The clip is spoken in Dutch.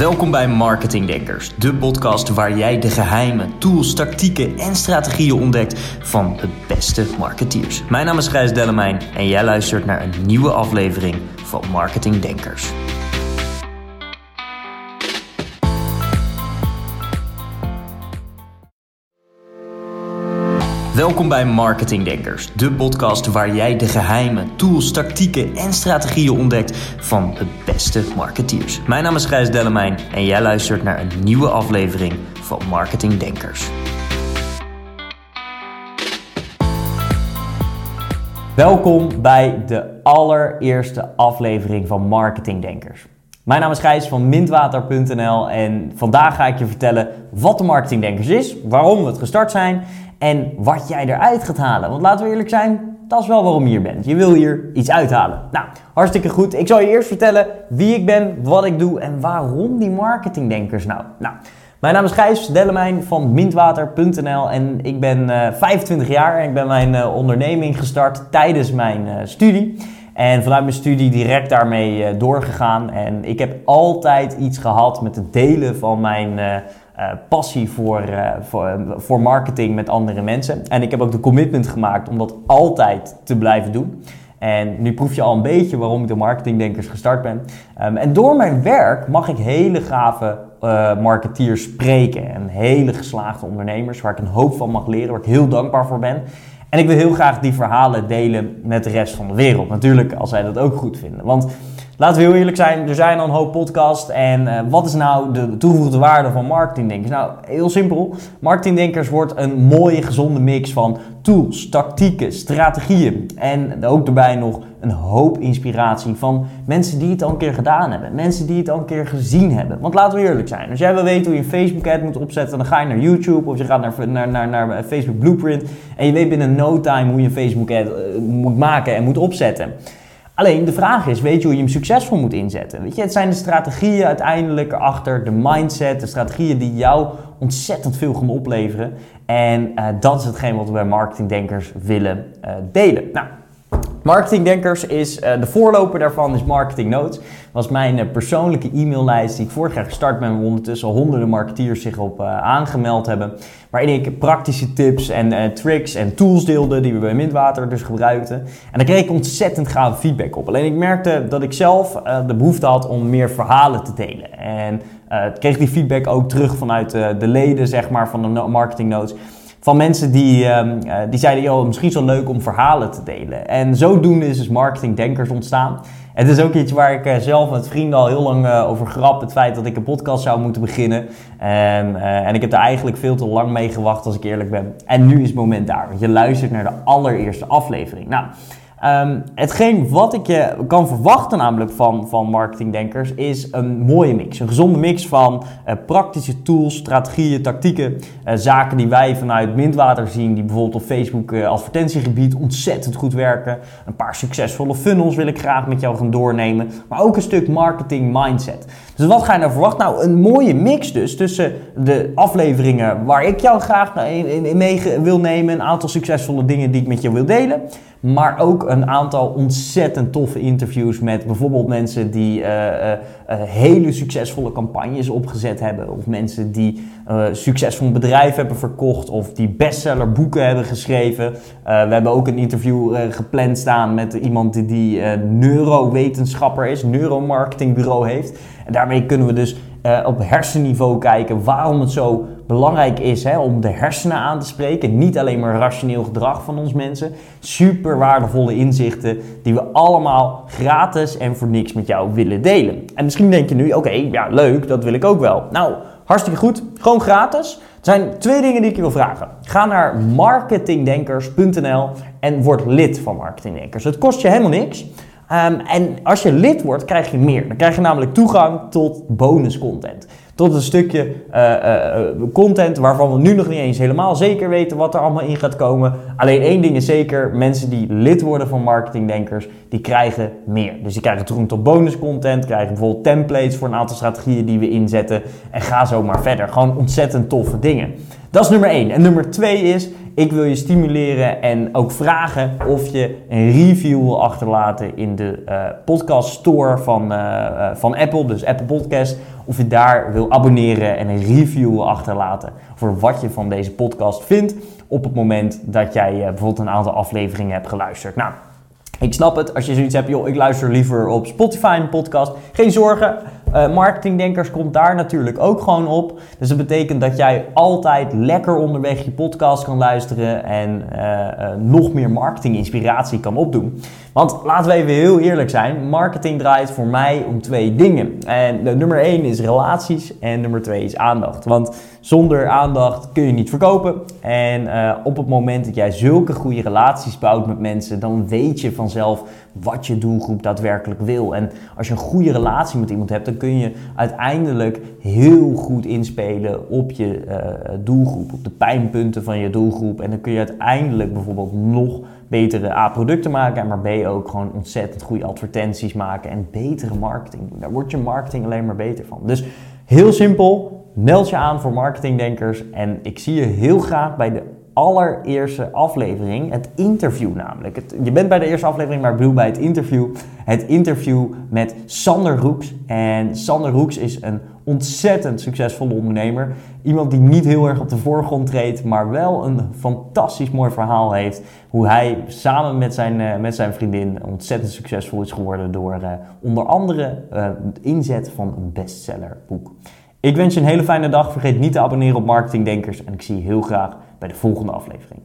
Welkom bij Marketing Denkers, de podcast waar jij de geheimen, tools, tactieken en strategieën ontdekt van de beste marketeers. Mijn naam is Gijs Dellemijn en jij luistert naar een nieuwe aflevering van Marketing Denkers. Welkom bij Marketing Denkers, de podcast waar jij de geheimen, tools, tactieken en strategieën ontdekt van de beste marketeers. Mijn naam is Gijs Dellemijn en jij luistert naar een nieuwe aflevering van Marketing Denkers. Welkom bij de allereerste aflevering van Marketing Denkers. Mijn naam is Gijs van Mintwater.nl en vandaag ga ik je vertellen wat de Marketing Denkers is, waarom we het gestart zijn en wat jij eruit gaat halen. Want laten we eerlijk zijn, dat is wel waarom je hier bent. Je wil hier iets uithalen. Nou, hartstikke goed. Ik zal je eerst vertellen wie ik ben, wat ik doe en waarom die marketingdenkers nou. Nou, mijn naam is Gijs Dellemijn van Mintwater.nl en ik ben uh, eh, 25 jaar en ik ben mijn uh, onderneming gestart tijdens mijn uh, studie. En vanuit mijn studie direct daarmee doorgegaan. En ik heb altijd iets gehad met het delen van mijn uh, passie voor, uh, voor, voor marketing met andere mensen. En ik heb ook de commitment gemaakt om dat altijd te blijven doen. En nu proef je al een beetje waarom ik de marketingdenkers gestart ben. Um, en door mijn werk mag ik hele gave uh, marketeers spreken. En hele geslaagde ondernemers waar ik een hoop van mag leren, waar ik heel dankbaar voor ben. En ik wil heel graag die verhalen delen met de rest van de wereld. Natuurlijk als zij dat ook goed vinden. Want Laten we heel eerlijk zijn, er zijn al een hoop podcasts. En uh, wat is nou de toegevoegde waarde van marketingdenkers? Nou, heel simpel. Marketingdenkers wordt een mooie, gezonde mix van tools, tactieken, strategieën. En ook daarbij nog een hoop inspiratie van mensen die het al een keer gedaan hebben. Mensen die het al een keer gezien hebben. Want laten we eerlijk zijn. Als jij wil weten hoe je een Facebook ad moet opzetten, dan ga je naar YouTube of je gaat naar, naar, naar, naar Facebook Blueprint. En je weet binnen no time hoe je een Facebook ad uh, moet maken en moet opzetten. Alleen de vraag is, weet je hoe je hem succesvol moet inzetten? Weet je, het zijn de strategieën uiteindelijk achter, de mindset, de strategieën die jou ontzettend veel gaan opleveren. En uh, dat is hetgeen wat we bij marketingdenkers willen uh, delen. Nou, Marketingdenkers is uh, de voorloper daarvan is Marketing Notes. was mijn uh, persoonlijke e-maillijst die ik vorig jaar gestart ben, waar ondertussen honderden marketeers zich op uh, aangemeld hebben. Waarin ik praktische tips en tricks en tools deelde die we bij Mintwater dus gebruikten. En daar kreeg ik ontzettend gave feedback op. Alleen ik merkte dat ik zelf de behoefte had om meer verhalen te delen. En kreeg die feedback ook terug vanuit de leden zeg maar, van de Marketing Notes van mensen die, um, uh, die zeiden, joh, misschien wel leuk om verhalen te delen. En zodoende is dus Marketing Denkers ontstaan. Het is ook iets waar ik uh, zelf met vrienden al heel lang uh, over grap. Het feit dat ik een podcast zou moeten beginnen. En, en ik heb er eigenlijk veel te lang mee gewacht, als ik eerlijk ben. En nu is het moment daar, want je luistert naar de allereerste aflevering. Nou, Um, hetgeen wat ik je kan verwachten namelijk van, van marketingdenkers is een mooie mix. Een gezonde mix van uh, praktische tools, strategieën, tactieken. Uh, zaken die wij vanuit Mintwater zien, die bijvoorbeeld op Facebook uh, advertentiegebied ontzettend goed werken. Een paar succesvolle funnels wil ik graag met jou gaan doornemen. Maar ook een stuk marketing mindset. Dus wat ga je nou verwachten? Nou, een mooie mix dus tussen de afleveringen waar ik jou graag mee wil nemen. Een aantal succesvolle dingen die ik met je wil delen. Maar ook een aantal ontzettend toffe interviews met bijvoorbeeld mensen die uh, uh, hele succesvolle campagnes opgezet hebben. Of mensen die uh, succesvol bedrijf hebben verkocht. Of die bestseller boeken hebben geschreven. we hebben ook een interview gepland staan met iemand die, die neurowetenschapper is. Neuromarketingbureau heeft. En daarmee kunnen we dus op hersenniveau kijken waarom het zo belangrijk is hè, om de hersenen aan te spreken. Niet alleen maar rationeel gedrag van ons mensen. Super waardevolle inzichten die we allemaal gratis en voor niks met jou willen delen. En misschien denk je nu, oké, ja leuk, dat wil ik ook wel. Nou, hartstikke goed. Gewoon gratis. Er zijn twee dingen die ik je wil vragen. Ga naar marketingdenkers.nl en word lid van Marketingdenkers. Het kost je helemaal niks. Um, en als je lid wordt, krijg je meer. Dan krijg je namelijk toegang tot bonus content tot een stukje uh, content waarvan we nu nog niet eens helemaal zeker weten wat er allemaal in gaat komen. Alleen één ding is zeker, mensen die lid worden van Marketingdenkers, die krijgen meer. Dus die krijgen toegang tot bonus content, krijgen bijvoorbeeld templates voor een aantal strategieën die we inzetten en ga zo maar verder. Gewoon ontzettend toffe dingen. Dat is nummer 1. En nummer 2 is, ik wil je stimuleren en ook vragen of je een review wil achterlaten in de uh, podcast store van, uh, van Apple, dus Apple Podcast. Of je daar wil abonneren en een review wil achterlaten voor wat je van deze podcast vindt op het moment dat jij bijvoorbeeld een aantal afleveringen hebt geluisterd. Nou, ik snap het als je zoiets hebt, joh, ik luister liever op Spotify een podcast. Geen zorgen, uh, marketingdenkers komt daar natuurlijk ook gewoon op. Dus dat betekent dat jij altijd lekker onderweg je podcast kan luisteren en uh, uh, nog meer marketinginspiratie kan opdoen. Want laten we even heel eerlijk zijn, marketing draait voor mij om twee dingen. En nummer één is relaties en nummer twee is aandacht. Want zonder aandacht kun je niet verkopen. En op het moment dat jij zulke goede relaties bouwt met mensen, dan weet je vanzelf wat je doelgroep daadwerkelijk wil. En als je een goede relatie met iemand hebt, dan kun je uiteindelijk heel goed inspelen op je uh, doelgroep, op de pijnpunten van je doelgroep. En dan kun je uiteindelijk bijvoorbeeld nog betere A-producten maken, maar B ook gewoon ontzettend goede advertenties maken en betere marketing. Daar wordt je marketing alleen maar beter van. Dus heel simpel, meld je aan voor marketingdenkers en ik zie je heel graag bij de allereerste aflevering, het interview namelijk. Je bent bij de eerste aflevering, maar ik bedoel bij het interview. Het interview met Sander Roeks. En Sander Roeks is een ontzettend succesvolle ondernemer. Iemand die niet heel erg op de voorgrond treedt, maar wel een fantastisch mooi verhaal heeft. Hoe hij samen met zijn, uh, met zijn vriendin ontzettend succesvol is geworden door uh, onder andere uh, de inzet van een bestsellerboek. Ik wens je een hele fijne dag. Vergeet niet te abonneren op Marketingdenkers en ik zie je heel graag bij de volgende aflevering.